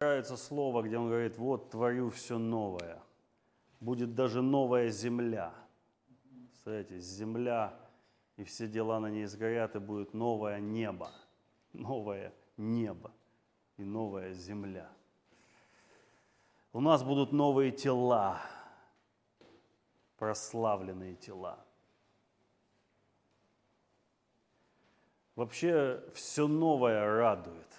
нравится слово, где он говорит, вот творю все новое. Будет даже новая земля. Представляете, земля и все дела на ней сгорят, и будет новое небо. Новое небо и новая земля. У нас будут новые тела, прославленные тела. Вообще все новое радует.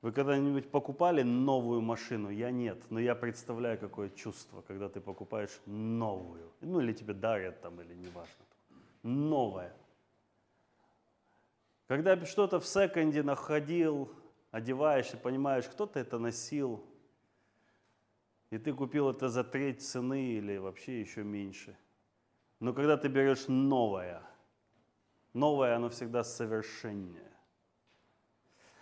Вы когда-нибудь покупали новую машину? Я нет, но я представляю, какое чувство, когда ты покупаешь новую. Ну или тебе дарят там, или неважно. Новое. Когда что-то в секонде находил, одеваешь и понимаешь, кто-то это носил, и ты купил это за треть цены или вообще еще меньше. Но когда ты берешь новое, новое, оно всегда совершеннее.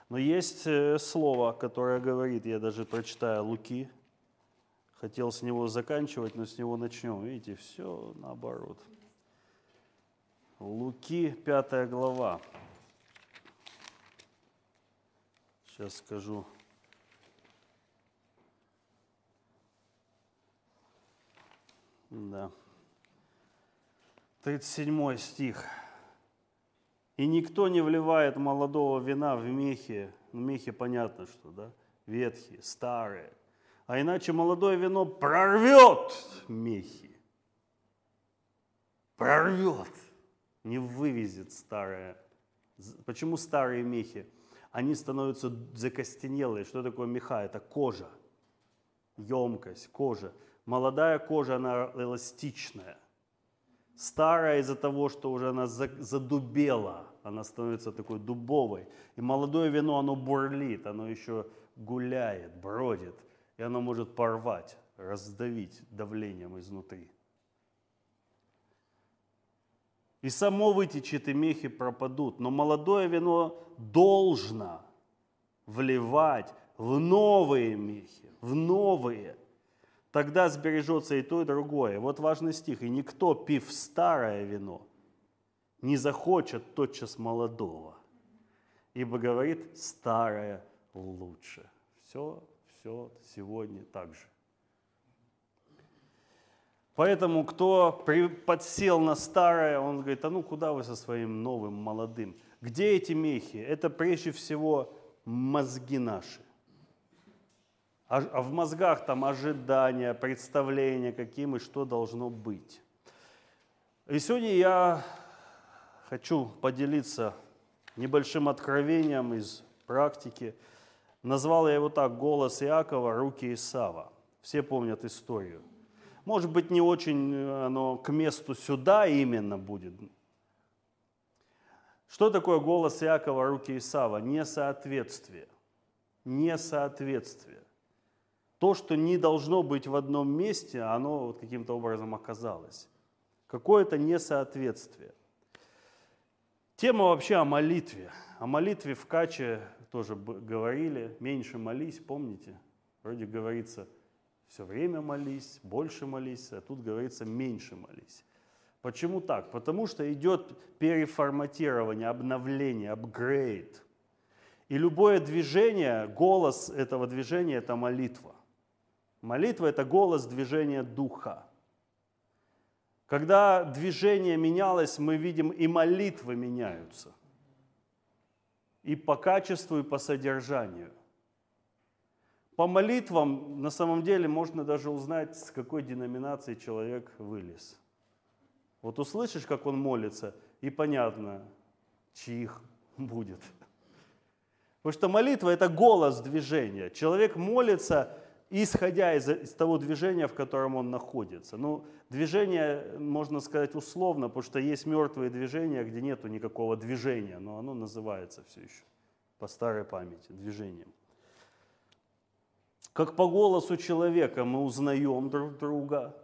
Но есть э, слово, которое говорит, я даже прочитаю Луки, хотел с него заканчивать, но с него начнем. Видите, все наоборот. Луки, пятая глава. Сейчас скажу. Да. 37 стих. И никто не вливает молодого вина в мехи. Ну, мехи понятно, что, да? Ветхие, старые. А иначе молодое вино прорвет мехи. Прорвет. Не вывезет старое. Почему старые мехи? Они становятся закостенелые. Что такое меха? Это кожа. Емкость, кожа. Молодая кожа, она эластичная. Старая из-за того, что уже она задубела, она становится такой дубовой. И молодое вино, оно бурлит, оно еще гуляет, бродит, и оно может порвать, раздавить давлением изнутри. И само вытечет, и мехи пропадут. Но молодое вино должно вливать в новые мехи, в новые – Тогда сбережется и то, и другое. Вот важный стих. «И никто, пив старое вино, не захочет тотчас молодого, ибо говорит, старое лучше». Все, все сегодня так же. Поэтому, кто подсел на старое, он говорит, а ну куда вы со своим новым молодым? Где эти мехи? Это прежде всего мозги наши. А, в мозгах там ожидания, представления, каким и что должно быть. И сегодня я хочу поделиться небольшим откровением из практики. Назвал я его так «Голос Иакова, руки Исава». Все помнят историю. Может быть, не очень оно к месту сюда именно будет. Что такое голос Иакова, руки Исава? Несоответствие. Несоответствие то, что не должно быть в одном месте, оно вот каким-то образом оказалось. Какое-то несоответствие. Тема вообще о молитве. О молитве в Каче тоже говорили. Меньше молись, помните? Вроде говорится, все время молись, больше молись, а тут говорится, меньше молись. Почему так? Потому что идет переформатирование, обновление, апгрейд. И любое движение, голос этого движения – это молитва. Молитва – это голос движения Духа. Когда движение менялось, мы видим и молитвы меняются. И по качеству, и по содержанию. По молитвам на самом деле можно даже узнать, с какой деноминации человек вылез. Вот услышишь, как он молится, и понятно, чьих будет. Потому что молитва – это голос движения. Человек молится, исходя из, из того движения, в котором он находится. Ну, движение, можно сказать, условно, потому что есть мертвые движения, где нет никакого движения, но оно называется все еще по старой памяти движением. Как по голосу человека мы узнаем друг друга,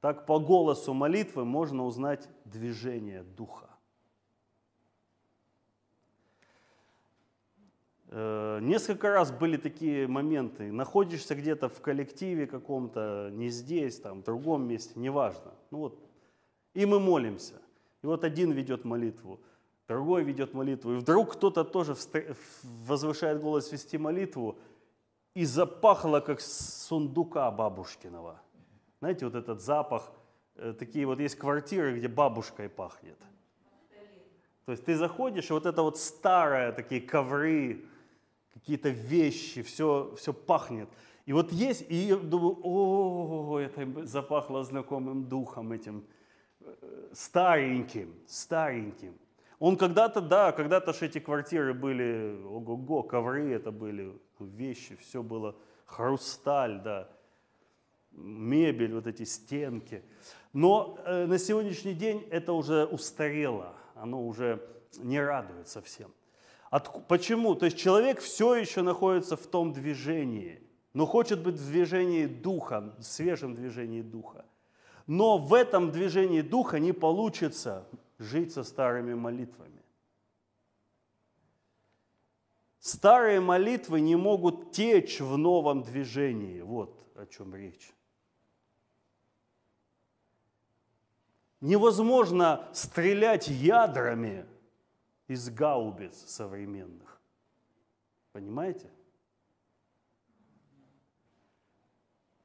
так по голосу молитвы можно узнать движение Духа. Несколько раз были такие моменты. Находишься где-то в коллективе каком-то, не здесь, там, в другом месте, неважно. Ну вот. И мы молимся. И вот один ведет молитву. другой ведет молитву, и вдруг кто-то тоже возвышает голос вести молитву, и запахло, как с сундука бабушкиного. Знаете, вот этот запах, э, такие вот есть квартиры, где бабушкой пахнет. То есть ты заходишь, и вот это вот старое, такие ковры, какие-то вещи, все, все пахнет. И вот есть, и я думаю, о, это запахло знакомым духом этим, э, стареньким, стареньким. Он когда-то, да, когда-то же эти квартиры были, ого-го, ковры это были, вещи, все было, хрусталь, да, мебель, вот эти стенки. Но э, на сегодняшний день это уже устарело, оно уже не радует совсем. От, почему? То есть человек все еще находится в том движении, но хочет быть в движении духа, в свежем движении духа. Но в этом движении духа не получится жить со старыми молитвами. Старые молитвы не могут течь в новом движении. Вот о чем речь. Невозможно стрелять ядрами из гаубиц современных. Понимаете?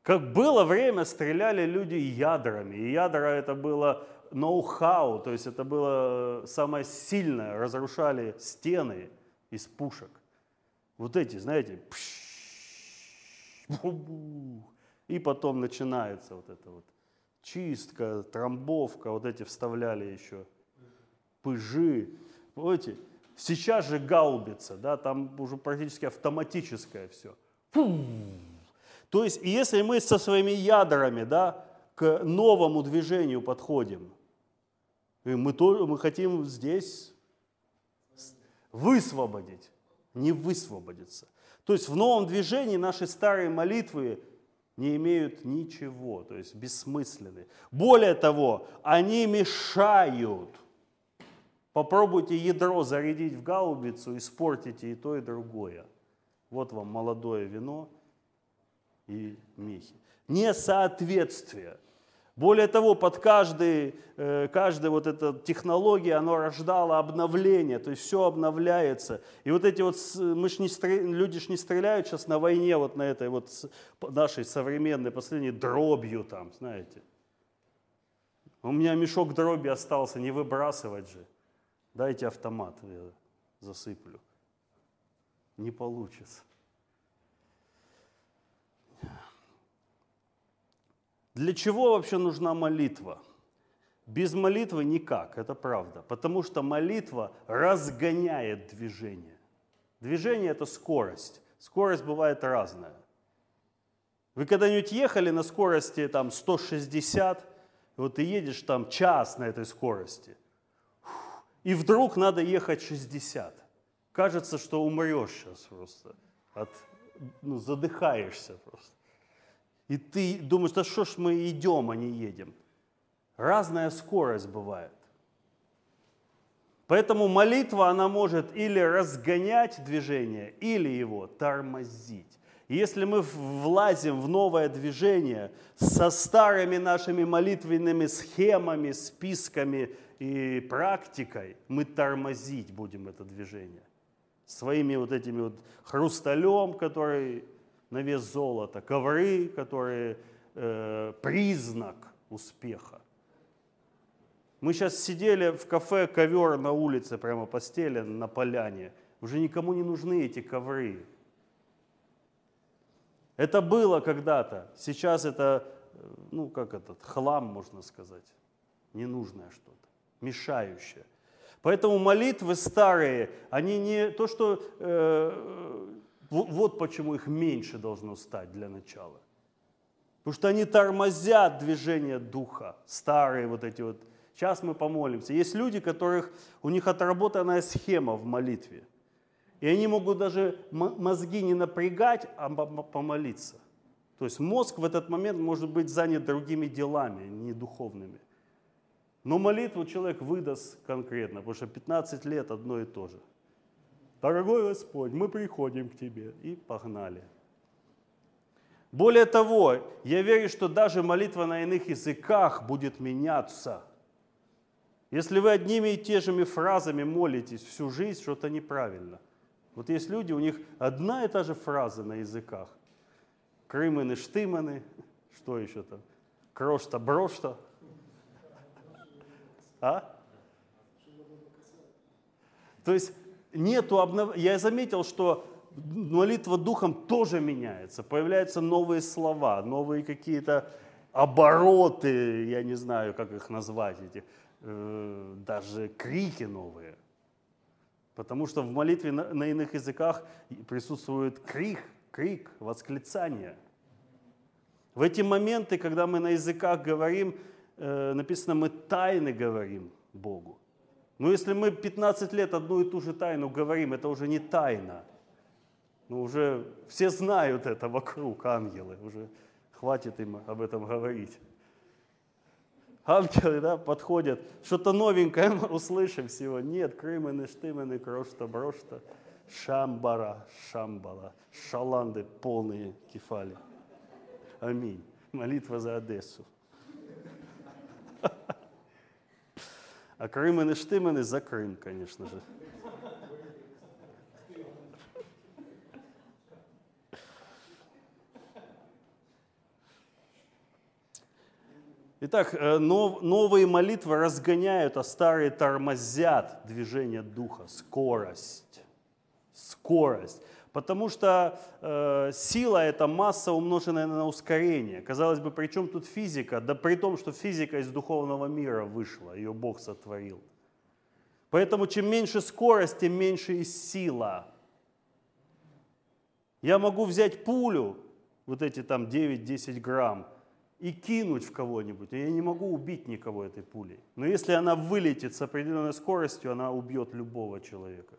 Как было время, стреляли люди ядрами. И ядра это было ноу-хау, то есть это было самое сильное, разрушали стены из пушек. Вот эти, знаете, и потом начинается вот это вот чистка, трамбовка, вот эти вставляли еще пыжи. Помните, сейчас же гаубица, да, там уже практически автоматическое все. То есть, если мы со своими ядрами, да, к новому движению подходим, мы, то, мы хотим здесь высвободить, не высвободиться. То есть в новом движении наши старые молитвы не имеют ничего, то есть бессмысленны. Более того, они мешают. Попробуйте ядро зарядить в гаубицу, испортите и то, и другое. Вот вам молодое вино и мехи. Несоответствие – более того, под каждой, э, каждой вот эта технология, оно рождало обновление, то есть все обновляется. И вот эти вот, мы ж не стрел, люди ж не стреляют сейчас на войне вот на этой вот нашей современной, последней дробью там, знаете. У меня мешок дроби остался, не выбрасывать же. Дайте автомат, я засыплю. Не получится. Для чего вообще нужна молитва? Без молитвы никак, это правда. Потому что молитва разгоняет движение. Движение – это скорость. Скорость бывает разная. Вы когда-нибудь ехали на скорости там, 160, вот ты едешь там час на этой скорости, и вдруг надо ехать 60. Кажется, что умрешь сейчас просто, от, ну, задыхаешься просто. И ты думаешь, да что ж мы идем, а не едем. Разная скорость бывает. Поэтому молитва, она может или разгонять движение, или его тормозить. И если мы влазим в новое движение со старыми нашими молитвенными схемами, списками и практикой, мы тормозить будем это движение. Своими вот этими вот хрусталем, который на вес золота, ковры, которые э, признак успеха. Мы сейчас сидели в кафе, ковер на улице, прямо постелен на поляне. Уже никому не нужны эти ковры. Это было когда-то. Сейчас это, э, ну как этот, хлам, можно сказать. Ненужное что-то, мешающее. Поэтому молитвы старые, они не то, что э, вот почему их меньше должно стать для начала. Потому что они тормозят движение духа, старые вот эти вот. Сейчас мы помолимся. Есть люди, которых, у них отработанная схема в молитве. И они могут даже мозги не напрягать, а помолиться. То есть мозг в этот момент может быть занят другими делами, не духовными. Но молитву человек выдаст конкретно, потому что 15 лет одно и то же. Дорогой Господь, мы приходим к Тебе. И погнали. Более того, я верю, что даже молитва на иных языках будет меняться. Если вы одними и те же фразами молитесь всю жизнь, что-то неправильно. Вот есть люди, у них одна и та же фраза на языках. Крыманы, штыманы, что еще там? Крошта, брошта. А? То есть нету обнов... Я заметил, что молитва духом тоже меняется. Появляются новые слова, новые какие-то обороты, я не знаю, как их назвать, эти, э, даже крики новые. Потому что в молитве на, на иных языках присутствует крик, крик, восклицание. В эти моменты, когда мы на языках говорим, э, написано, мы тайны говорим Богу. Но если мы 15 лет одну и ту же тайну говорим, это уже не тайна. Ну, уже все знают это вокруг, ангелы. Уже хватит им об этом говорить. Ангелы да, подходят, что-то новенькое мы услышим всего. Нет, крымены, штымены, крошта, брошта, шамбара, шамбала, шаланды полные кефали. Аминь. Молитва за Одессу. А крымены, штымены за Крым, конечно же. Итак, э, новые молитвы разгоняют, а старые тормозят движение духа, скорость. Скорость. Потому что э, сила – это масса, умноженная на ускорение. Казалось бы, при чем тут физика? Да при том, что физика из духовного мира вышла, ее Бог сотворил. Поэтому чем меньше скорость, тем меньше и сила. Я могу взять пулю, вот эти там 9-10 грамм, и кинуть в кого-нибудь. Я не могу убить никого этой пулей. Но если она вылетит с определенной скоростью, она убьет любого человека.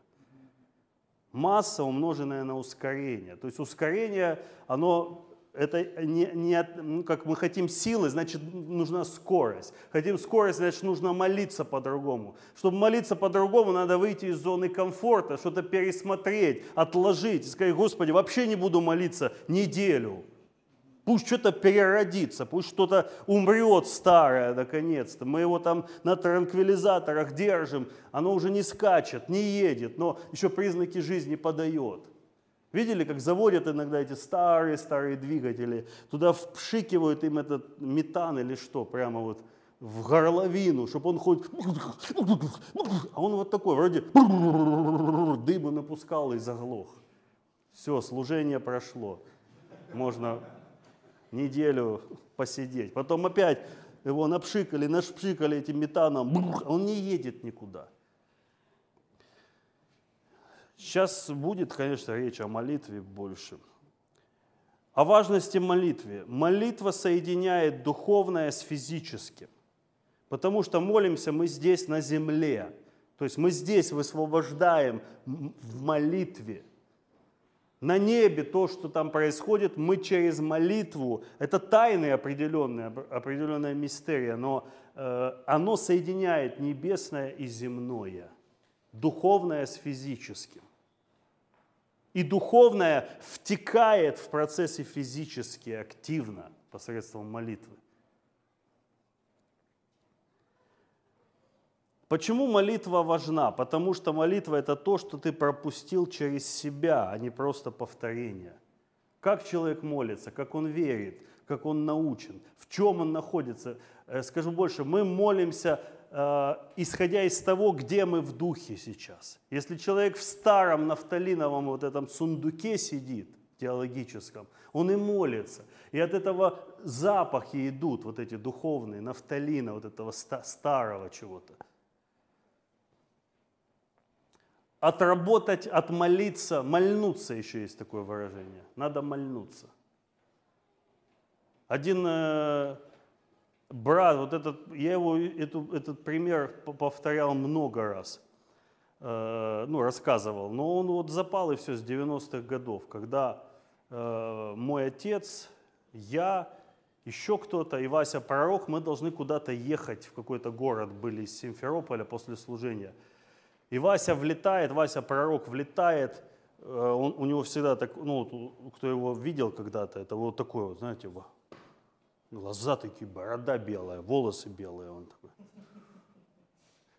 Масса, умноженная на ускорение. То есть ускорение, оно это не, не ну, как мы хотим силы, значит нужна скорость. Хотим скорость, значит нужно молиться по-другому. Чтобы молиться по-другому, надо выйти из зоны комфорта, что-то пересмотреть, отложить и сказать, Господи, вообще не буду молиться неделю. Пусть что-то переродится, пусть что-то умрет старое наконец-то. Мы его там на транквилизаторах держим, оно уже не скачет, не едет, но еще признаки жизни подает. Видели, как заводят иногда эти старые-старые двигатели, туда впшикивают им этот метан или что, прямо вот в горловину, чтобы он хоть... А он вот такой, вроде дыма напускал и заглох. Все, служение прошло. Можно неделю посидеть. Потом опять его напшикали, нашпшикали этим метаном, он не едет никуда. Сейчас будет, конечно, речь о молитве больше. О важности молитвы. Молитва соединяет духовное с физическим. Потому что молимся мы здесь на земле. То есть мы здесь высвобождаем в молитве – на небе то, что там происходит, мы через молитву, это тайны определенные, определенная мистерия, но э, оно соединяет небесное и земное, духовное с физическим. И духовное втекает в процессе физически активно посредством молитвы. Почему молитва важна? Потому что молитва это то, что ты пропустил через себя, а не просто повторение. Как человек молится, как он верит, как он научен, в чем он находится. Э, скажу больше, мы молимся, э, исходя из того, где мы в духе сейчас. Если человек в старом нафталиновом вот этом сундуке сидит, теологическом, он и молится. И от этого запахи идут, вот эти духовные, нафталина, вот этого старого чего-то. Отработать, отмолиться, мольнуться еще есть такое выражение. Надо мольнуться. Один э, брат, вот этот, я его эту, этот пример повторял много раз, э, ну, рассказывал, но он вот запал и все с 90-х годов, когда э, мой отец, я, еще кто-то и Вася Пророк, мы должны куда-то ехать в какой-то город, были из Симферополя после служения – и Вася влетает, Вася пророк влетает, э, он, у него всегда так, ну, кто его видел когда-то, это вот такой вот, знаете, глаза такие, борода белая, волосы белые, он такой.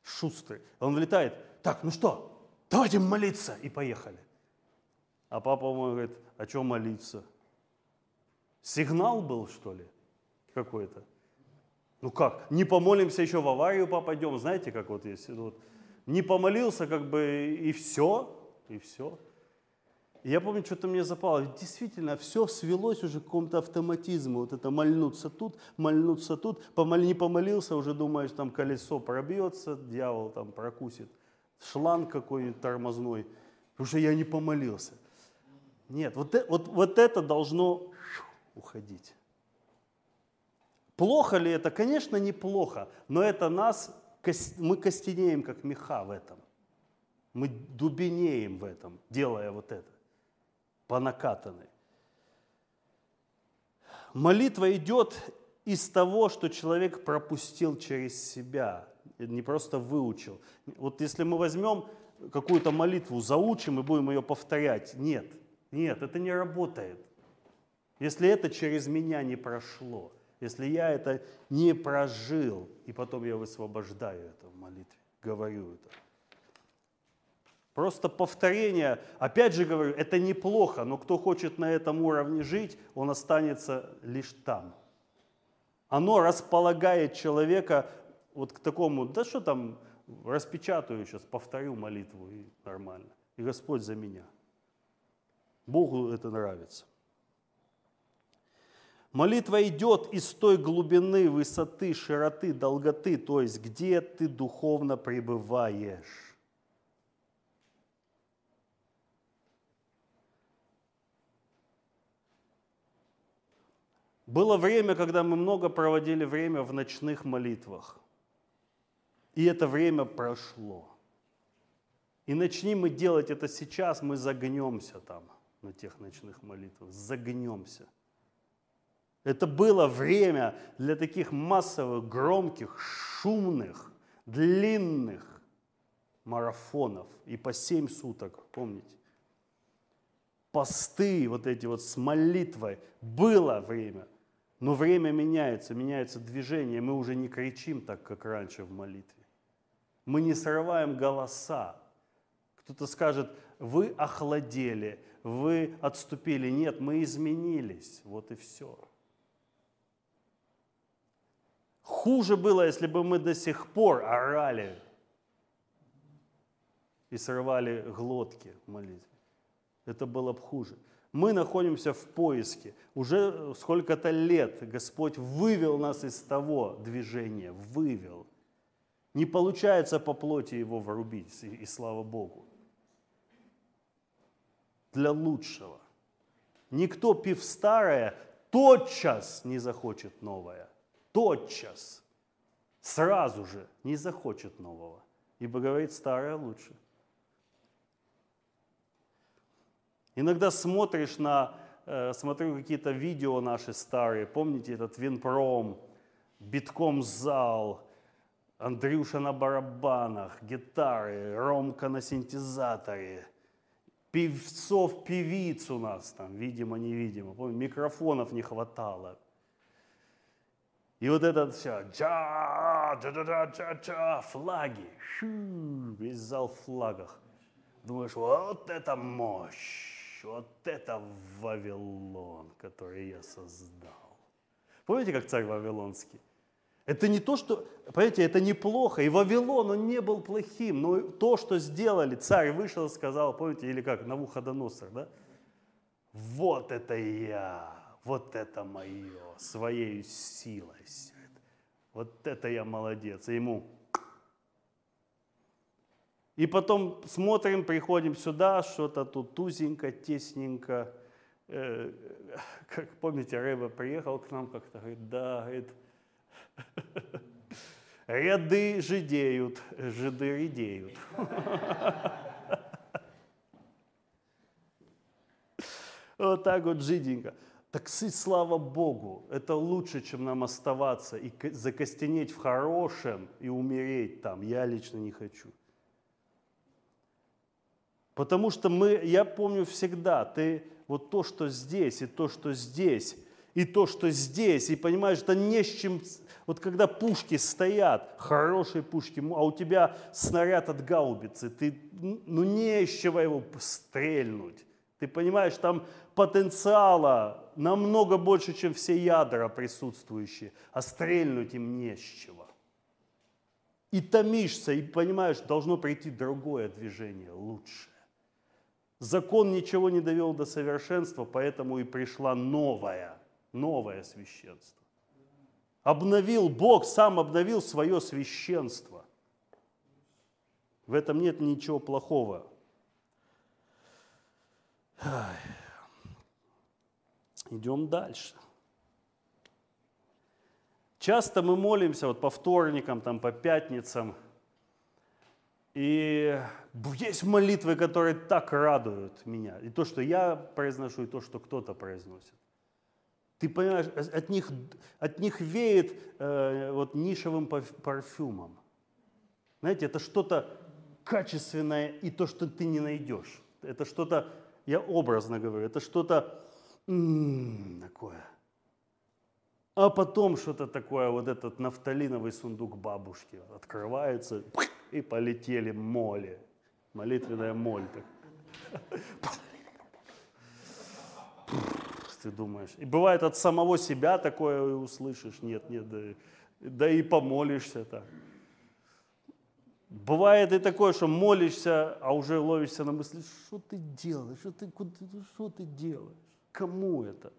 шустрый. Он влетает, так, ну что, давайте молиться, и поехали. А папа мой говорит, а что молиться? Сигнал был, что ли, какой-то? Ну как, не помолимся, еще в аварию попадем, знаете, как вот есть, вот, не помолился, как бы и все, и все. я помню, что-то мне запало. Действительно, все свелось уже к какому-то автоматизму. Вот это мольнуться тут, мольнуться тут. Помол... Не помолился, уже думаешь, там колесо пробьется, дьявол там прокусит. Шланг какой-нибудь тормозной. Потому что я не помолился. Нет, вот, э, вот, вот это должно уходить. Плохо ли это? Конечно, неплохо, но это нас мы костенеем, как меха в этом. Мы дубенеем в этом, делая вот это, по накатанной. Молитва идет из того, что человек пропустил через себя, не просто выучил. Вот если мы возьмем какую-то молитву, заучим и будем ее повторять, нет, нет, это не работает. Если это через меня не прошло – если я это не прожил, и потом я высвобождаю это в молитве, говорю это. Просто повторение, опять же говорю, это неплохо, но кто хочет на этом уровне жить, он останется лишь там. Оно располагает человека вот к такому, да что там, распечатаю сейчас, повторю молитву и нормально. И Господь за меня. Богу это нравится. Молитва идет из той глубины, высоты, широты, долготы, то есть где ты духовно пребываешь. Было время, когда мы много проводили время в ночных молитвах. И это время прошло. И начни мы делать это сейчас, мы загнемся там на тех ночных молитвах, загнемся. Это было время для таких массовых, громких, шумных, длинных марафонов. И по семь суток, помните? Посты вот эти вот с молитвой. Было время. Но время меняется, меняется движение. Мы уже не кричим так, как раньше в молитве. Мы не срываем голоса. Кто-то скажет, вы охладели, вы отступили. Нет, мы изменились. Вот и все. Хуже было, если бы мы до сих пор орали и срывали глотки в. Это было бы хуже. Мы находимся в поиске. Уже сколько-то лет Господь вывел нас из того движения, вывел. Не получается по плоти его врубить, и, и слава Богу. Для лучшего. Никто, пив старое, тотчас не захочет новое тотчас, сразу же не захочет нового, ибо говорит старое лучше. Иногда смотришь на, э, смотрю какие-то видео наши старые, помните этот Винпром, битком зал, Андрюша на барабанах, гитары, Ромка на синтезаторе, певцов, певиц у нас там, видимо-невидимо, помните, микрофонов не хватало, и вот это все, джа, джа, джа, джа, джа, джа, флаги, шу, весь зал в флагах. Думаешь, вот это мощь, вот это Вавилон, который я создал. Помните, как царь Вавилонский? Это не то, что, понимаете, это неплохо. И Вавилон, он не был плохим. Но то, что сделали, царь вышел и сказал, помните, или как, Навуходоносор, да? Вот это я, вот это мое, своей силой. Вот это я молодец. И ему и потом смотрим, приходим сюда, что-то тут тузенько, тесненько. Э, как помните, Рэба приехал к нам как-то, говорит, да, говорит, ряды жидеют, жиды редеют. Вот так вот жиденько. Так слава Богу, это лучше, чем нам оставаться и закостенеть в хорошем и умереть там. Я лично не хочу. Потому что мы, я помню всегда, ты вот то, что здесь и то, что здесь, и то, что здесь, и понимаешь, это не с чем... Вот когда пушки стоят, хорошие пушки, а у тебя снаряд от гаубицы, ты, ну не с чего его стрельнуть. Ты понимаешь, там потенциала намного больше, чем все ядра присутствующие, а стрельнуть им не с чего. И томишься, и понимаешь, должно прийти другое движение, лучшее. Закон ничего не довел до совершенства, поэтому и пришла новая, новое священство. Обновил Бог, сам обновил свое священство. В этом нет ничего плохого. Идем дальше. Часто мы молимся вот по вторникам, там, по пятницам, и есть молитвы, которые так радуют меня. И то, что я произношу, и то, что кто-то произносит. Ты понимаешь, от них, от них веет э, вот нишевым парфюмом. Знаете, это что-то качественное и то, что ты не найдешь. Это что-то, я образно говорю, это что-то м-м, такое. А потом что-то такое, вот этот нафталиновый сундук бабушки открывается, и полетели моли. Молитвенная моль. Так. Ты думаешь. И бывает от самого себя такое услышишь. Нет, нет, да, да и помолишься так. Бывает и такое, что молишься, а уже ловишься на мысли, что ты делаешь, что ты, что ты делаешь, кому это?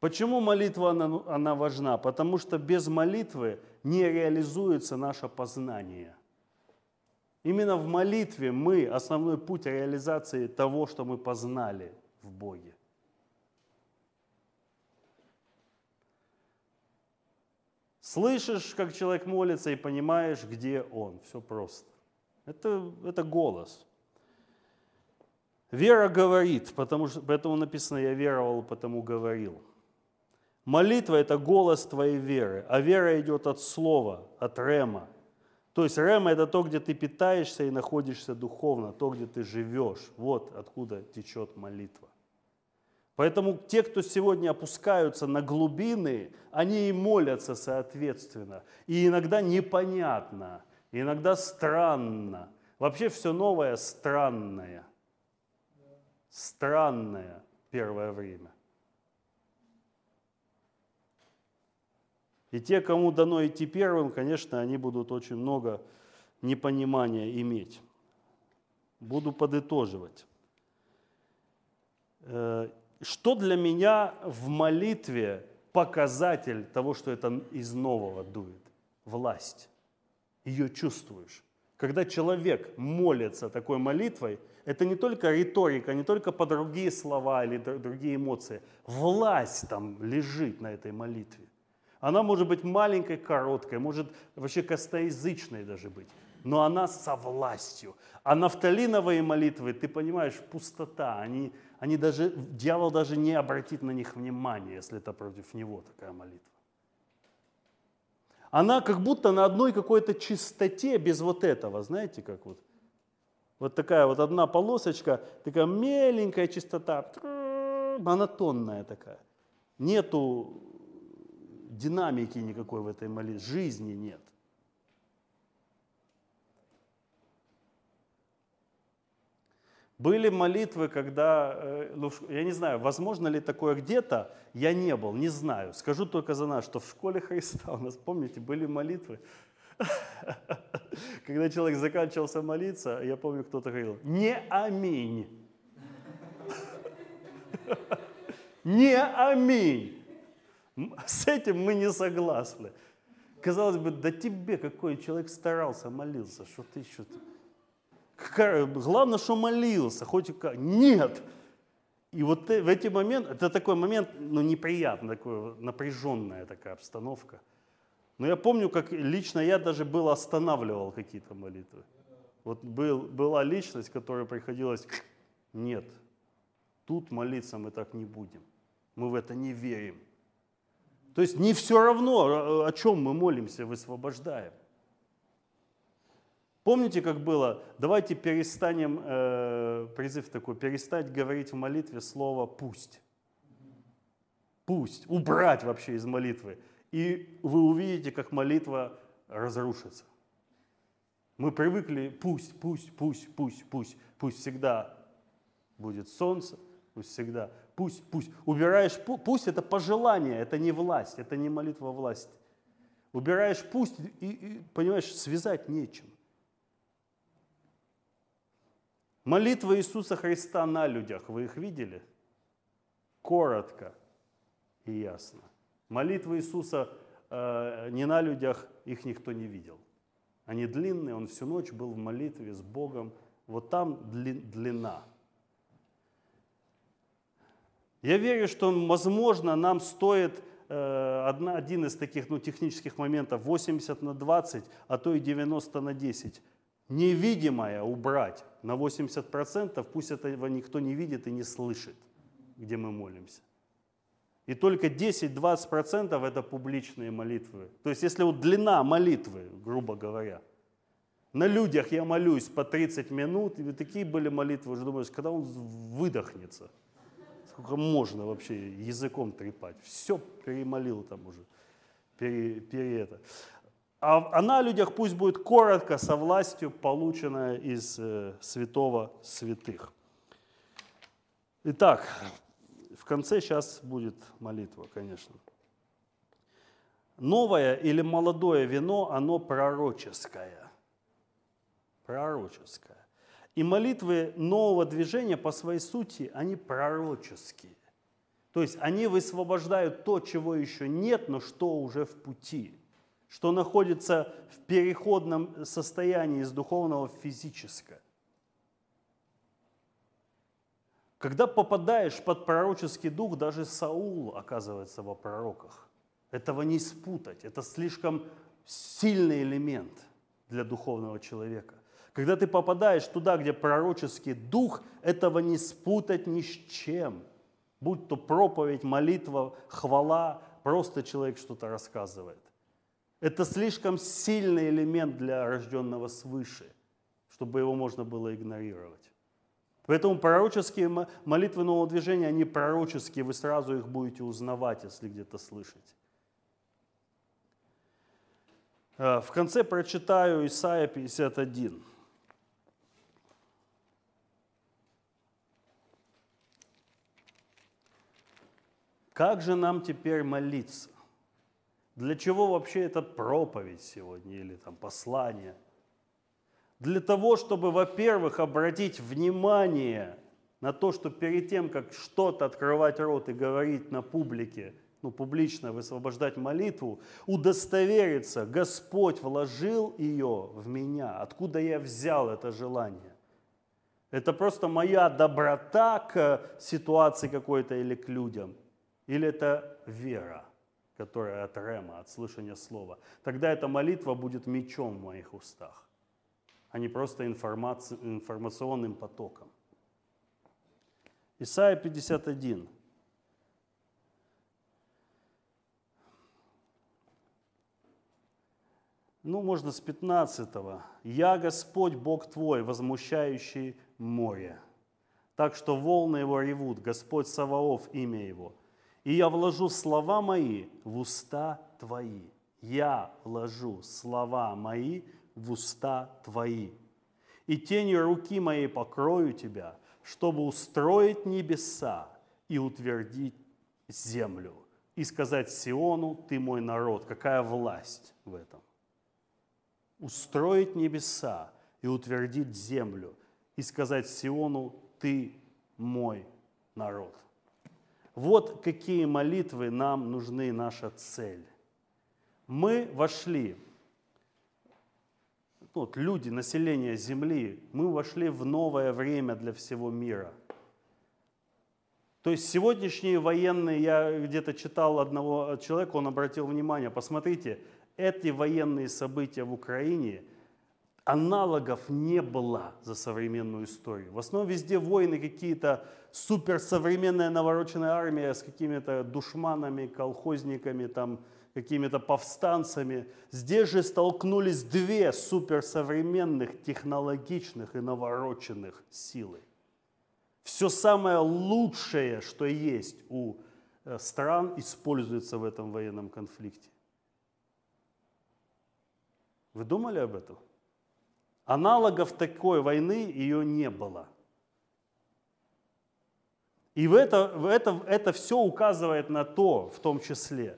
Почему молитва она, она важна? Потому что без молитвы не реализуется наше познание. Именно в молитве мы основной путь реализации того, что мы познали в Боге. Слышишь, как человек молится, и понимаешь, где он. Все просто. Это, это голос. Вера говорит, потому что, поэтому написано, я веровал, потому говорил. Молитва – это голос твоей веры, а вера идет от слова, от рема. То есть рема – это то, где ты питаешься и находишься духовно, то, где ты живешь. Вот откуда течет молитва. Поэтому те, кто сегодня опускаются на глубины, они и молятся соответственно. И иногда непонятно, иногда странно. Вообще все новое странное. Странное первое время. И те, кому дано идти первым, конечно, они будут очень много непонимания иметь. Буду подытоживать. Э, что для меня в молитве показатель того, что это из нового дует? Власть. Ее чувствуешь. Когда человек молится такой молитвой, это не только риторика, не только по другие слова или другие эмоции. Власть там лежит на этой молитве. Она может быть маленькой, короткой, может вообще костоязычной даже быть, но она со властью. А нафталиновые молитвы, ты понимаешь, пустота, они, они даже, дьявол даже не обратит на них внимания, если это против него такая молитва. Она как будто на одной какой-то чистоте без вот этого, знаете, как вот. Вот такая вот одна полосочка, такая меленькая чистота, монотонная такая. Нету динамики никакой в этой молитве, жизни нет. Были молитвы, когда, э, ну, я не знаю, возможно ли такое где-то, я не был, не знаю. Скажу только за нас, что в школе Христа у нас, помните, были молитвы, когда человек заканчивался молиться, я помню, кто-то говорил, не аминь. Не аминь. С этим мы не согласны. Казалось бы, да тебе какой человек старался, молился, что ты еще... Главное, что молился, хоть как. Нет! И вот в эти моменты, это такой момент, ну, неприятный, такой, напряженная такая обстановка. Но я помню, как лично я даже был останавливал какие-то молитвы. Вот был, была личность, которая приходилось, нет, тут молиться мы так не будем. Мы в это не верим. То есть не все равно, о чем мы молимся, высвобождаем. Помните, как было? Давайте перестанем, э, призыв такой, перестать говорить в молитве слово «пусть». Пусть. Убрать вообще из молитвы. И вы увидите, как молитва разрушится. Мы привыкли пусть, пусть, пусть, пусть, пусть, пусть всегда будет солнце, пусть всегда, пусть, пусть. Убираешь пусть это пожелание, это не власть, это не молитва власти. Убираешь пусть и, и понимаешь, связать нечем. Молитва Иисуса Христа на людях, вы их видели? Коротко и ясно. Молитва Иисуса э, не на людях, их никто не видел. Они длинные, он всю ночь был в молитве с Богом. Вот там длина. Я верю, что, возможно, нам стоит э, одна, один из таких ну, технических моментов 80 на 20, а то и 90 на 10 невидимое убрать на 80%, пусть этого никто не видит и не слышит, где мы молимся. И только 10-20% это публичные молитвы. То есть если вот длина молитвы, грубо говоря, на людях я молюсь по 30 минут, и такие были молитвы, уже думаешь, когда он выдохнется, сколько можно вообще языком трепать. Все перемолил там уже, пере, пере это. А, на людях пусть будет коротко, со властью, полученная из э, святого святых. Итак, в конце сейчас будет молитва, конечно. Новое или молодое вино, оно пророческое. Пророческое. И молитвы нового движения по своей сути, они пророческие. То есть они высвобождают то, чего еще нет, но что уже в пути что находится в переходном состоянии из духовного в физическое. Когда попадаешь под пророческий дух, даже Саул оказывается во пророках. Этого не спутать. Это слишком сильный элемент для духовного человека. Когда ты попадаешь туда, где пророческий дух, этого не спутать ни с чем. Будь то проповедь, молитва, хвала, просто человек что-то рассказывает. Это слишком сильный элемент для рожденного свыше, чтобы его можно было игнорировать. Поэтому пророческие молитвы нового движения, они пророческие, вы сразу их будете узнавать, если где-то слышите. Э, в конце прочитаю Исайя 51. Как же нам теперь молиться? Для чего вообще эта проповедь сегодня или там послание? Для того, чтобы, во-первых, обратить внимание на то, что перед тем, как что-то открывать рот и говорить на публике, ну, публично высвобождать молитву, удостовериться, Господь вложил ее в меня, откуда я взял это желание. Это просто моя доброта к ситуации какой-то или к людям, или это вера которая от рема, от слышания слова, тогда эта молитва будет мечом в моих устах, а не просто информаци... информационным потоком. Исайя 51. Ну, можно с 15. -го. «Я Господь, Бог твой, возмущающий море, так что волны его ревут, Господь Саваоф, имя его и я вложу слова мои в уста твои. Я вложу слова мои в уста твои. И тенью руки моей покрою тебя, чтобы устроить небеса и утвердить землю. И сказать Сиону, ты мой народ. Какая власть в этом? Устроить небеса и утвердить землю. И сказать Сиону, ты мой народ. Вот какие молитвы нам нужны, наша цель. Мы вошли, вот люди, население Земли, мы вошли в новое время для всего мира. То есть сегодняшние военные, я где-то читал одного человека, он обратил внимание, посмотрите, эти военные события в Украине – аналогов не было за современную историю. В основном везде войны какие-то суперсовременная навороченная армия с какими-то душманами, колхозниками, там, какими-то повстанцами. Здесь же столкнулись две суперсовременных, технологичных и навороченных силы. Все самое лучшее, что есть у э, стран, используется в этом военном конфликте. Вы думали об этом? Аналогов такой войны ее не было. И в это, в это, это все указывает на то, в том числе,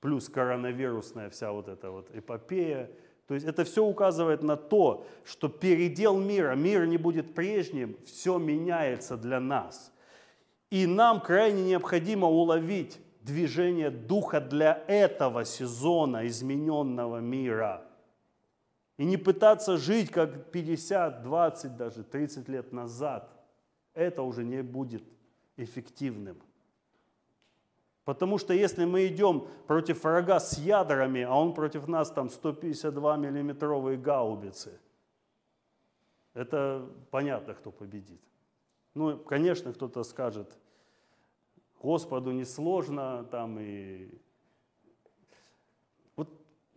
плюс коронавирусная вся вот эта вот эпопея, то есть это все указывает на то, что передел мира, мир не будет прежним, все меняется для нас. И нам крайне необходимо уловить движение духа для этого сезона измененного мира. И не пытаться жить как 50, 20, даже 30 лет назад. Это уже не будет эффективным. Потому что если мы идем против врага с ядрами, а он против нас там 152 миллиметровые гаубицы, это понятно, кто победит. Ну, конечно, кто-то скажет, Господу несложно, там и...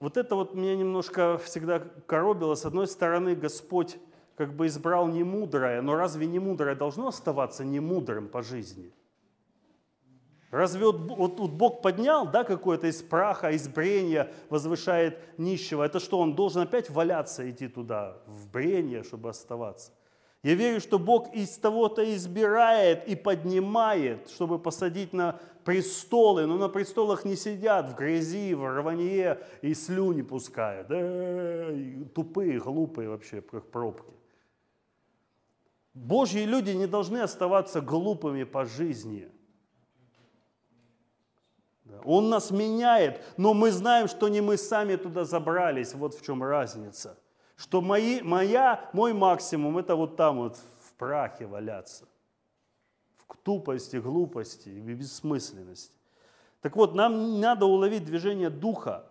Вот, это вот меня немножко всегда коробило. С одной стороны, Господь как бы избрал немудрое, но разве немудрое должно оставаться немудрым по жизни? Разве вот, вот, вот Бог поднял, да, какое-то из праха, из брения возвышает нищего? Это что, он должен опять валяться, идти туда, в брение, чтобы оставаться? Я верю, что Бог из того-то избирает и поднимает, чтобы посадить на престолы, но на престолах не сидят в грязи, в рванье и слюни пускают. Да, тупые, глупые вообще, пробки. Божьи люди не должны оставаться глупыми по жизни – он нас меняет, но мы знаем, что не мы сами туда забрались. Вот в чем разница. Что мои, моя, мой максимум это вот там вот в прахе валяться. В тупости, глупости и бессмысленности. Так вот, нам надо уловить движение Духа,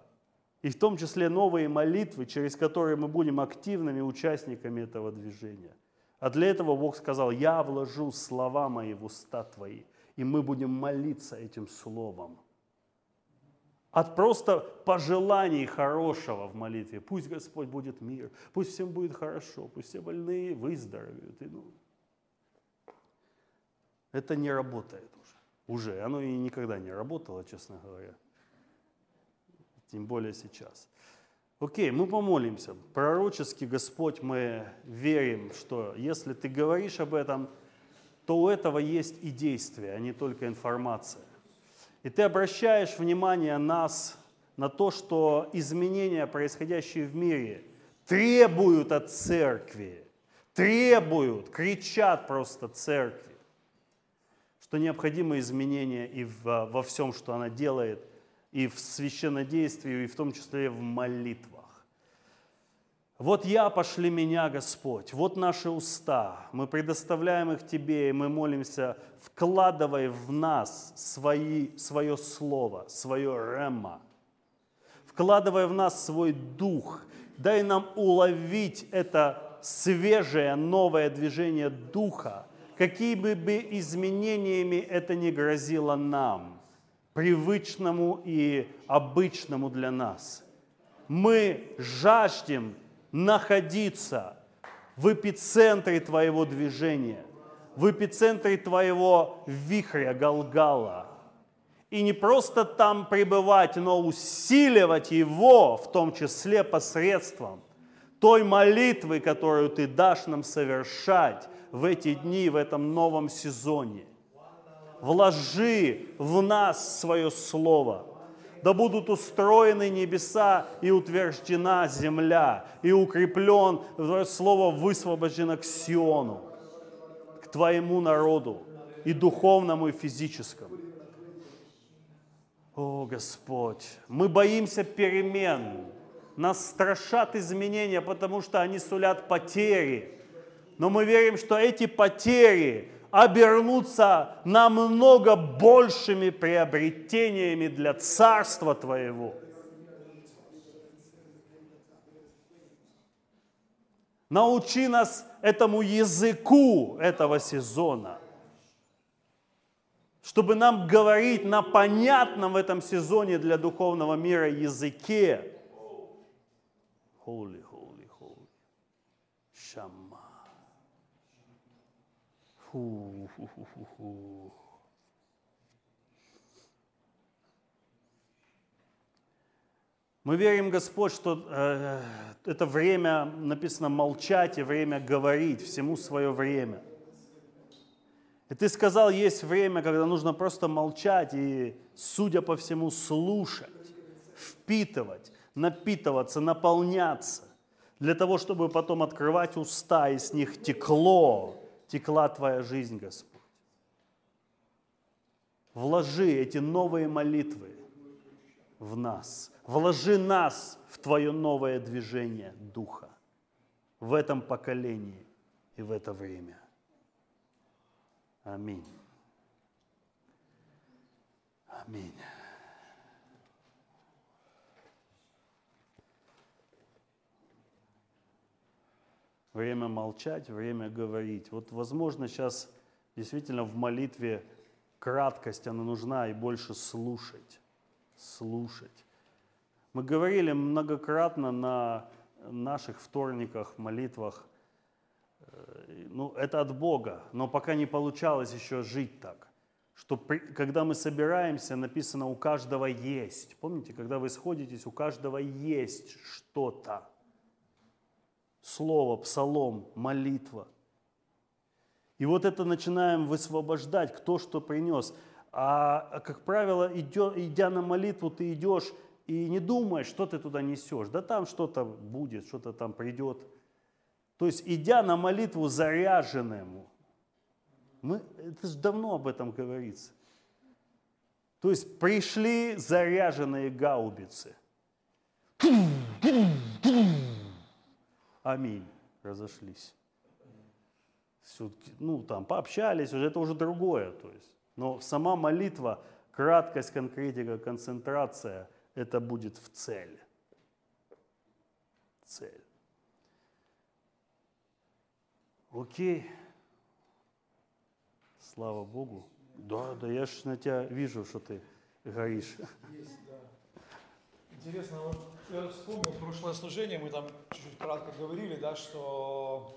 и в том числе новые молитвы, через которые мы будем активными участниками этого движения. А для этого Бог сказал, я вложу слова мои в уста твои, и мы будем молиться этим словом от просто пожеланий хорошего в молитве. Пусть Господь будет мир, пусть всем будет хорошо, пусть все больные выздоровеют. И, ну, это не работает уже. Уже. Оно и никогда не работало, честно говоря. Тем более сейчас. Окей, мы помолимся. Пророчески, Господь, мы верим, что если Ты говоришь об этом, то у этого есть и действие, а не только информация. И ты обращаешь внимание нас на то, что изменения, происходящие в мире, требуют от церкви, требуют, кричат просто церкви, что необходимы изменения и во всем, что она делает, и в священнодействии, и в том числе в молитвах. Вот я, пошли меня, Господь, вот наши уста, мы предоставляем их Тебе, и мы молимся, вкладывай в нас свои, свое слово, свое рема, вкладывай в нас свой дух, дай нам уловить это свежее, новое движение духа, какими бы изменениями это ни грозило нам, привычному и обычному для нас. Мы жаждем находиться в эпицентре твоего движения, в эпицентре твоего вихря Галгала. И не просто там пребывать, но усиливать его, в том числе посредством той молитвы, которую ты дашь нам совершать в эти дни, в этом новом сезоне. Вложи в нас свое слово – да будут устроены небеса и утверждена земля, и укреплен, слово высвобождено к Сиону, к твоему народу, и духовному, и физическому. О, Господь, мы боимся перемен, нас страшат изменения, потому что они сулят потери. Но мы верим, что эти потери обернуться намного большими приобретениями для Царства Твоего. Научи нас этому языку этого сезона. чтобы нам говорить на понятном в этом сезоне для духовного мира языке. Holy. Фу. Мы верим, Господь, что э, это время, написано, молчать и время говорить, всему свое время. И ты сказал, есть время, когда нужно просто молчать и, судя по всему, слушать, впитывать, напитываться, наполняться, для того, чтобы потом открывать уста, и с них текло, текла твоя жизнь, Господь. Вложи эти новые молитвы в нас. Вложи нас в Твое новое движение Духа в этом поколении и в это время. Аминь. Аминь. Время молчать, время говорить. Вот, возможно, сейчас действительно в молитве краткость, она нужна, и больше слушать. Слушать. Мы говорили многократно на наших вторниках, молитвах, э, ну, это от Бога, но пока не получалось еще жить так, что при, когда мы собираемся, написано, у каждого есть. Помните, когда вы сходитесь, у каждого есть что-то. Слово, псалом, молитва. И вот это начинаем высвобождать, кто что принес. А, как правило, идя на молитву, ты идешь и не думаешь, что ты туда несешь. Да там что-то будет, что-то там придет. То есть, идя на молитву заряженному, мы, это же давно об этом говорится. То есть пришли заряженные гаубицы. Аминь. Разошлись. Ну, там, пообщались, уже это уже другое. То есть. Но сама молитва, краткость, конкретика, концентрация – это будет в цель. Цель. Окей. Слава Богу. Да, да, я ж на тебя вижу, что ты горишь. Есть, да. Интересно, вот я вспомнил прошлое служение, мы там чуть-чуть кратко говорили, да, что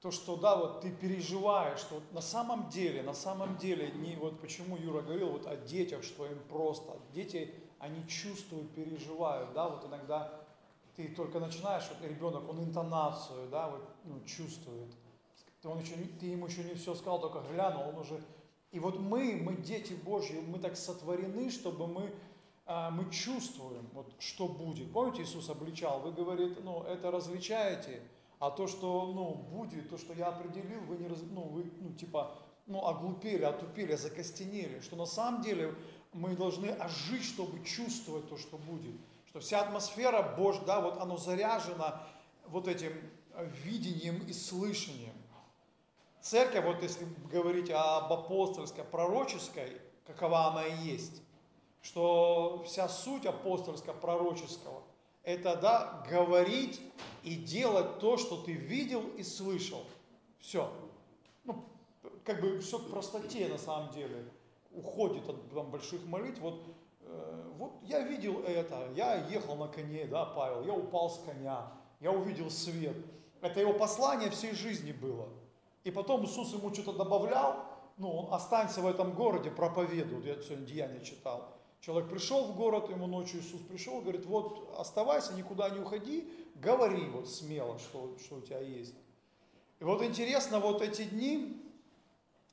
то, что, да, вот ты переживаешь, что на самом деле, на самом деле, не вот почему Юра говорил вот о детях, что им просто, дети, они чувствуют, переживают, да, вот иногда ты только начинаешь, вот ребенок, он интонацию, да, вот, ну, чувствует, он еще, ты ему еще не все сказал, только глянул, он уже, и вот мы, мы дети Божьи, мы так сотворены, чтобы мы, а, мы чувствуем, вот, что будет. Помните, Иисус обличал, вы, говорит, ну, это различаете, а то, что ну, будет, то, что я определил, вы не раз, ну, вы, ну, типа, ну, оглупели, отупели, закостенели. Что на самом деле мы должны ожить, чтобы чувствовать то, что будет. Что вся атмосфера Божья, да, вот оно заряжено вот этим видением и слышанием. Церковь, вот если говорить об апостольской, пророческой, какова она и есть, что вся суть апостольско-пророческого – это да, говорить и делать то, что ты видел и слышал. Все. Ну, как бы все к простоте на самом деле уходит от там, больших молитв. Вот, э, вот я видел это, я ехал на коне, да, Павел, я упал с коня, я увидел свет. Это его послание всей жизни было. И потом Иисус ему что-то добавлял, ну, останься в этом городе, проповедуй. Я сегодня Деяние читал. Человек пришел в город, ему ночью Иисус пришел, говорит, вот оставайся, никуда не уходи, говори вот смело, что, что у тебя есть. И вот интересно, вот эти дни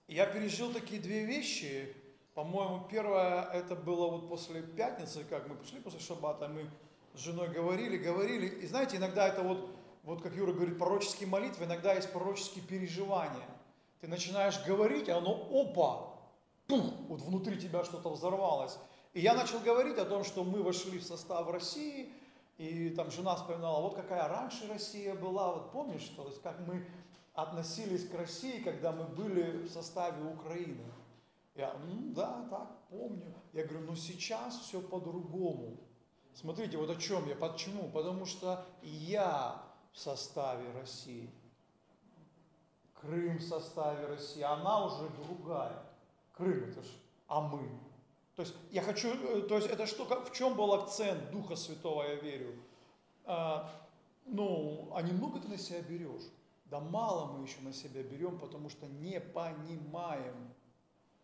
я пережил такие две вещи. По-моему, первое, это было вот после пятницы, как мы пришли после шаббата, мы с женой говорили, говорили. И знаете, иногда это вот, вот как Юра говорит, пророческие молитвы, иногда есть пророческие переживания. Ты начинаешь говорить, а оно опа, пух, вот внутри тебя что-то взорвалось. И я начал говорить о том, что мы вошли в состав России, и там жена вспоминала, вот какая раньше Россия была, вот помнишь, то есть как мы относились к России, когда мы были в составе Украины. Я, ну да, так, помню. Я говорю, ну сейчас все по-другому. Смотрите, вот о чем я, почему? Потому что я в составе России. Крым в составе России, она уже другая. Крым это ж, а мы. То есть я хочу, э, то есть это что, в чем был акцент Духа Святого, я верю? А, ну, а немного ты на себя берешь. Да мало мы еще на себя берем, потому что не понимаем,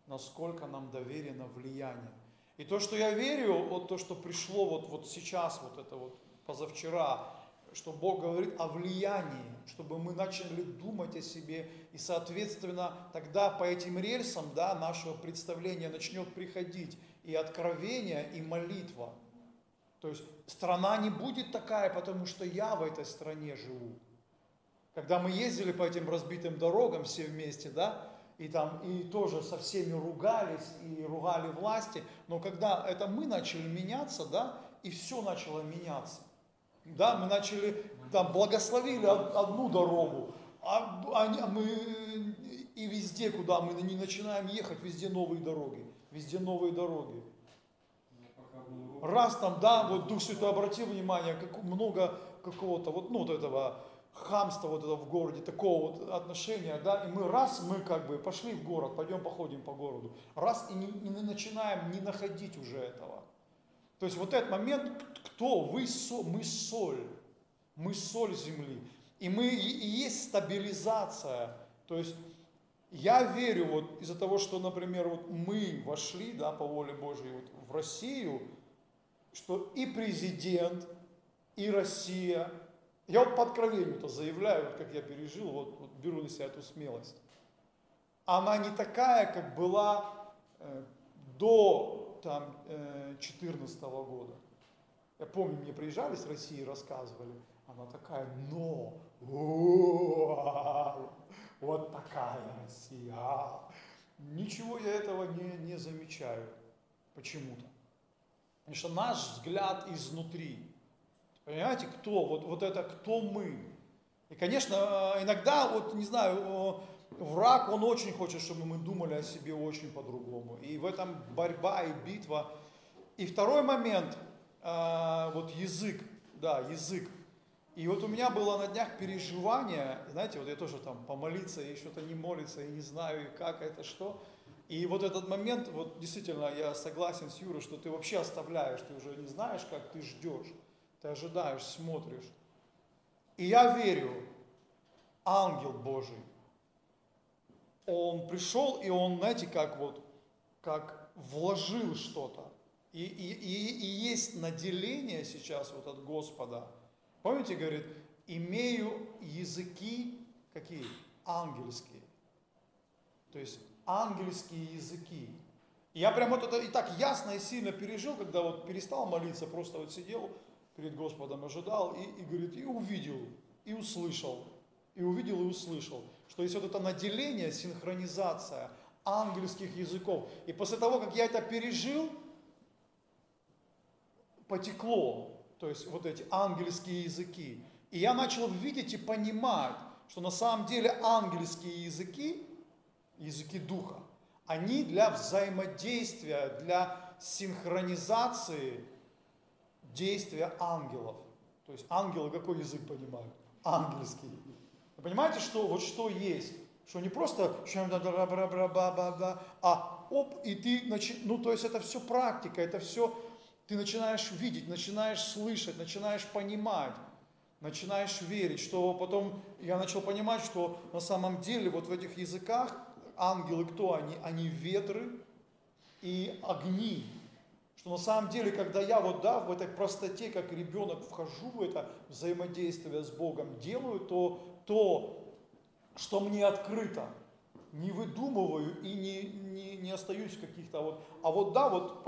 насколько нам доверено влияние. И то, что я верю, вот то, что пришло вот, вот сейчас, вот это вот позавчера, что Бог говорит о влиянии, чтобы мы начали думать о себе, и, соответственно, тогда по этим рельсам да, нашего представления начнет приходить и откровение, и молитва. То есть страна не будет такая, потому что я в этой стране живу. Когда мы ездили по этим разбитым дорогам все вместе, да, и там и тоже со всеми ругались и ругали власти, но когда это мы начали меняться, да, и все начало меняться. Да, мы начали, там, благословили одну дорогу, а, а мы и везде, куда мы не начинаем ехать, везде новые дороги, везде новые дороги. Раз там, да, вот Дух Святой обратил внимание, как много какого-то вот, ну, вот этого хамства вот этого в городе, такого вот отношения, да, и мы раз, мы как бы пошли в город, пойдем походим по городу, раз и не, не начинаем не находить уже этого. То есть вот этот момент, кто? Вы, мы соль, мы соль земли. И мы и есть стабилизация. То есть я верю вот из-за того, что, например, вот мы вошли, да, по воле Божьей вот в Россию, что и президент, и Россия, я вот по откровению-то заявляю, вот как я пережил, вот, вот беру на себя эту смелость. Она не такая, как была э, до там 14 -го года. Я помню, мне приезжали с России, рассказывали, она такая, но, вот такая Россия. Ничего я этого не, не замечаю почему-то. Потому что наш взгляд изнутри. Понимаете, кто? Вот, вот это кто мы. И, конечно, иногда, вот не знаю, враг, он очень хочет, чтобы мы думали о себе очень по-другому. И в этом борьба и битва. И второй момент, а, вот язык, да, язык. И вот у меня было на днях переживание, знаете, вот я тоже там помолиться и что-то не молиться, и не знаю, и как это, что. И вот этот момент, вот действительно, я согласен с Юрой, что ты вообще оставляешь, ты уже не знаешь, как ты ждешь, ты ожидаешь, смотришь. И я верю, ангел Божий, он пришел, и он, знаете, как вот, как вложил что-то. И, и, и, и есть наделение сейчас вот от Господа. Помните, говорит, имею языки какие? Ангельские. То есть ангельские языки. Я прям вот это и так ясно и сильно пережил, когда вот перестал молиться, просто вот сидел перед Господом, ожидал и, и говорит, и увидел, и услышал, и увидел, и услышал что есть вот это наделение, синхронизация ангельских языков. И после того, как я это пережил, потекло, то есть вот эти ангельские языки. И я начал видеть и понимать, что на самом деле ангельские языки, языки духа, они для взаимодействия, для синхронизации действия ангелов. То есть ангелы какой язык понимают? Ангельский. Вы понимаете, что вот что есть? Что не просто а оп, и ты, начи... ну то есть это все практика, это все, ты начинаешь видеть, начинаешь слышать, начинаешь понимать, начинаешь верить, что потом я начал понимать, что на самом деле вот в этих языках ангелы кто они? Они ветры и огни. Что на самом деле, когда я вот да, в этой простоте, как ребенок, вхожу в это взаимодействие с Богом, делаю, то то, что мне открыто, не выдумываю и не, не, не остаюсь в каких-то вот, а вот да, вот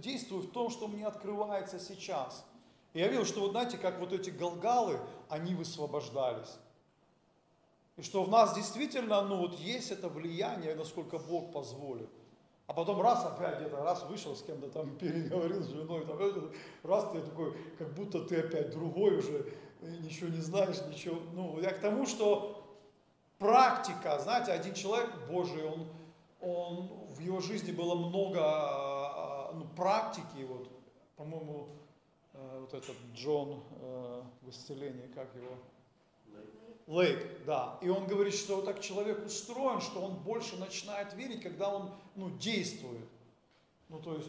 действую в том, что мне открывается сейчас. И я видел, что вот знаете, как вот эти галгалы, они высвобождались. И что в нас действительно, ну вот есть это влияние, насколько Бог позволит. А потом раз опять где-то, раз вышел с кем-то там, переговорил с женой, там, раз ты такой, как будто ты опять другой уже, ничего не знаешь, ничего. Ну, я к тому, что практика, знаете, один человек Божий, он, он в его жизни было много а, ну, практики, вот, по-моему, э, вот этот Джон э, в исцелении, как его? late, да. И он говорит, что так человек устроен, что он больше начинает верить, когда он ну, действует. Ну, то есть,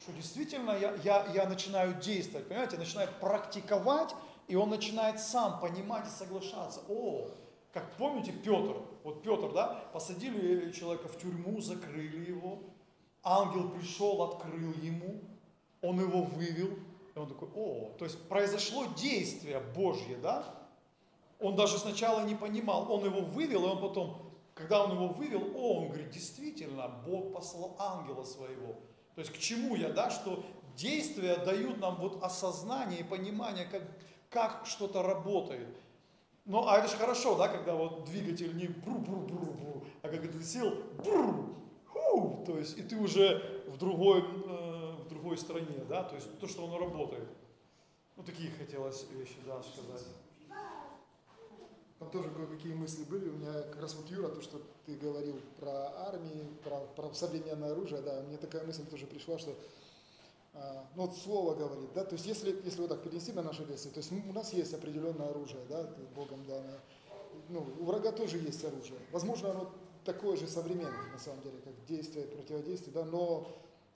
что действительно я, я, я начинаю действовать, понимаете, начинаю практиковать, и он начинает сам понимать и соглашаться. О, как помните Петр, вот Петр, да, посадили человека в тюрьму, закрыли его, ангел пришел, открыл ему, он его вывел, и он такой, о, то есть произошло действие Божье, да? Он даже сначала не понимал, он его вывел, и он потом, когда он его вывел, о, он говорит, действительно, Бог послал ангела своего. То есть к чему я, да, что действия дают нам вот осознание и понимание, как, как что-то работает. Ну, а это же хорошо, да, когда вот двигатель не бру-бру-бру-бру, а как ты сел, бру, ху, то есть, и ты уже в другой, э, в другой стране, да, то есть то, что оно работает. Ну, такие хотелось вещи, да, сказать. Там тоже кое-какие мысли были. У меня как раз вот Юра, то, что ты говорил про армии, про, про современное оружие, да, мне такая мысль тоже пришла, что ну вот слово говорит, да, то есть если, если вот так перенести на наше действие, то есть у нас есть определенное оружие, да, Богом данное, ну, у врага тоже есть оружие. Возможно, оно такое же современное, на самом деле, как действие, противодействие, да, но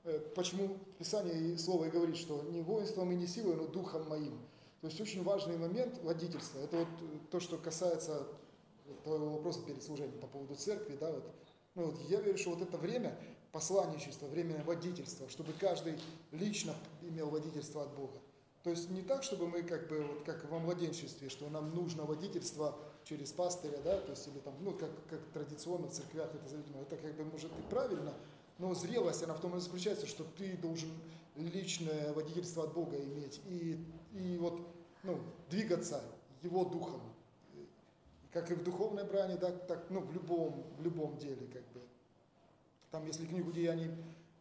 э, почему Писание и Слово и говорит, что не воинством и не силой, но духом моим. То есть очень важный момент водительства. Это вот то, что касается твоего вопроса перед служением по поводу церкви, да, вот. Ну, вот я верю, что вот это время посланничества, время водительства, чтобы каждый лично имел водительство от Бога. То есть не так, чтобы мы как бы, вот как во младенчестве, что нам нужно водительство через пастыря, да, то есть или там, ну, как, как традиционно в церквях это заведено. Это как бы может и правильно, но зрелость, она в том и заключается, что ты должен личное водительство от Бога иметь и, и вот, ну, двигаться Его духом. Как и в духовной брани, да, так, ну, в любом, в любом деле, как бы. Там, если книгу Деяний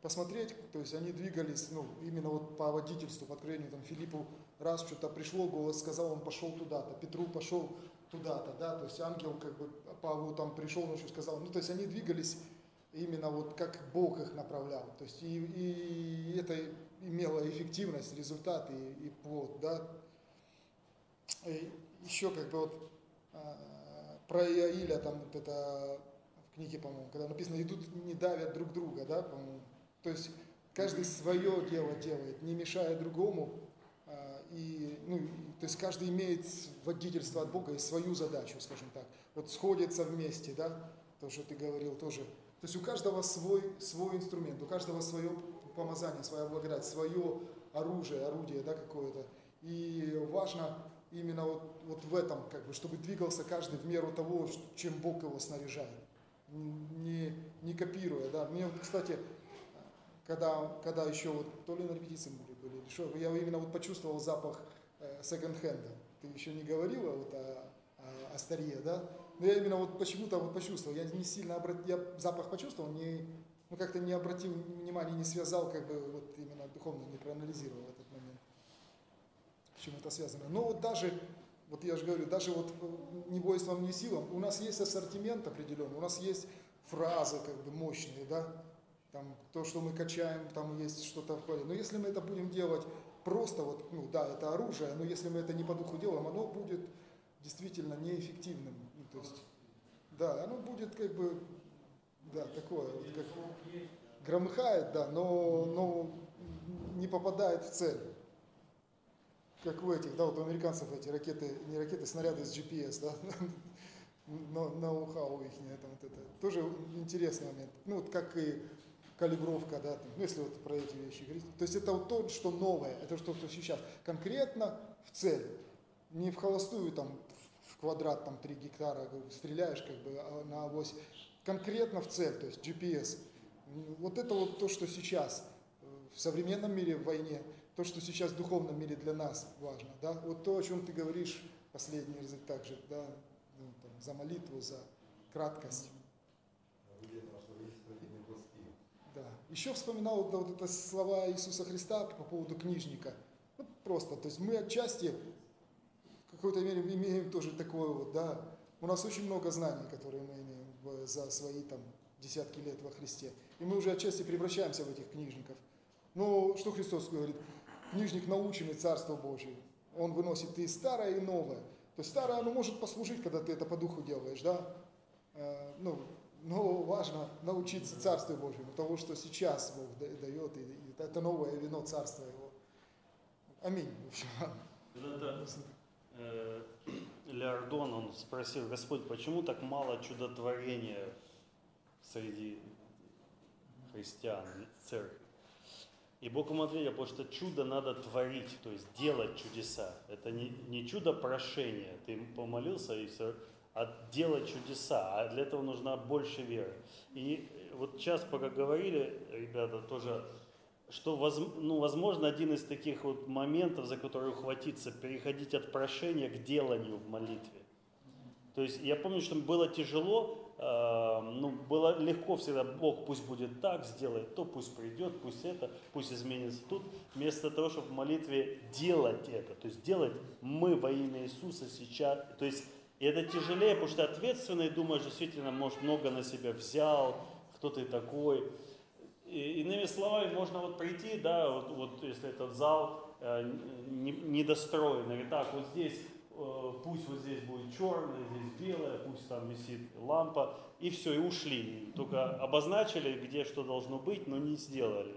посмотреть, то есть они двигались, ну, именно вот по водительству, по откровению, там, Филиппу раз что-то пришло, голос сказал, он пошел туда-то, Петру пошел туда-то, да, то есть ангел, как бы, Павлу там пришел, ночью сказал, ну, то есть они двигались именно вот как Бог их направлял, то есть и, и это имело эффективность, результат и, и плод, да. И еще как бы вот а, про Иаиля там вот это книге, по-моему, когда написано, идут, не давят друг друга, да, по-моему. То есть каждый свое дело делает, не мешая другому. А, и, ну, то есть каждый имеет водительство от Бога и свою задачу, скажем так. Вот сходятся вместе, да, то, что ты говорил тоже. То есть у каждого свой, свой инструмент, у каждого свое помазание, своя благодать, свое оружие, орудие, да, какое-то. И важно именно вот, вот в этом, как бы, чтобы двигался каждый в меру того, чем Бог его снаряжает не, не копируя. Да. Мне, кстати, когда, когда еще вот, то ли на репетиции мы были, или что, я именно вот почувствовал запах э, секонд-хенда. Ты еще не говорила вот о, о, о старье, да? Но я именно вот почему-то вот почувствовал. Я не сильно обратил, я запах почувствовал, не, ну как-то не обратил внимания, не связал, как бы вот именно духовно не проанализировал этот момент. С чем это связано. Но вот даже вот я же говорю, даже вот э, не воинством, не силам, у нас есть ассортимент определенный, у нас есть фразы как бы мощные, да, там то, что мы качаем, там есть что-то в ходе. Но если мы это будем делать просто вот, ну да, это оружие, но если мы это не по духу делаем, оно будет действительно неэффективным. Ну, то есть, да, оно будет как бы, да, такое, вот как громыхает, да, но, но не попадает в цель как у этих, да, вот у американцев эти ракеты, не ракеты, снаряды с GPS, да, но ноу-хау их, там вот это, тоже интересный момент. Ну, вот как и калибровка, да, там, ну, если вот про эти вещи говорить. То есть это вот то, что новое, это что, что сейчас. Конкретно в цель, не в холостую там в квадрат там 3 гектара стреляешь как бы а на авось, конкретно в цель, то есть GPS. Вот это вот то, что сейчас в современном мире в войне то, что сейчас в духовном мире для нас важно, да, вот то, о чем ты говоришь, последний язык также, да, ну, там, за молитву, за краткость. Да. Еще вспоминал да, вот это слова Иисуса Христа по поводу книжника. Ну, просто, то есть мы отчасти в какой-то мере имеем тоже такое вот, да, у нас очень много знаний, которые мы имеем за свои там десятки лет во Христе. И мы уже отчасти превращаемся в этих книжников. Но что Христос говорит? Книжник наученный Царство Божие. Он выносит и старое, и новое. То есть старое, оно может послужить, когда ты это по духу делаешь, да? Э, ну, но важно научиться Царству Божьему, того, что сейчас Бог дает, и, это новое вино Царства Его. Аминь. Это, э, Леордон, он спросил, Господь, почему так мало чудотворения среди христиан, церкви? И Бог ему ответил, потому что чудо надо творить, то есть делать чудеса. Это не, не чудо прошения, ты помолился и все, а делать чудеса, а для этого нужна больше веры. И вот сейчас, пока говорили, ребята, тоже, что, ну, возможно, один из таких вот моментов, за который ухватиться, переходить от прошения к деланию в молитве. То есть я помню, что было тяжело, ну, было легко всегда, Бог пусть будет так, сделает то, пусть придет, пусть это, пусть изменится тут, вместо того, чтобы в молитве делать это, то есть делать мы во имя Иисуса сейчас, то есть это тяжелее, потому что ответственный думаешь, действительно, может, много на себя взял, кто ты такой. И, иными словами, можно вот прийти, да, вот, вот если этот зал э, не, недостроенный, так, вот здесь, пусть вот здесь будет черное, здесь белое, пусть там висит лампа, и все, и ушли. Только обозначили, где что должно быть, но не сделали.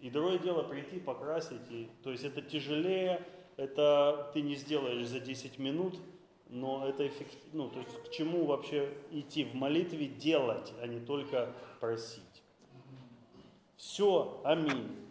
И другое дело прийти, покрасить, и, то есть это тяжелее, это ты не сделаешь за 10 минут, но это эффективно, ну, то есть к чему вообще идти в молитве делать, а не только просить. Все, аминь.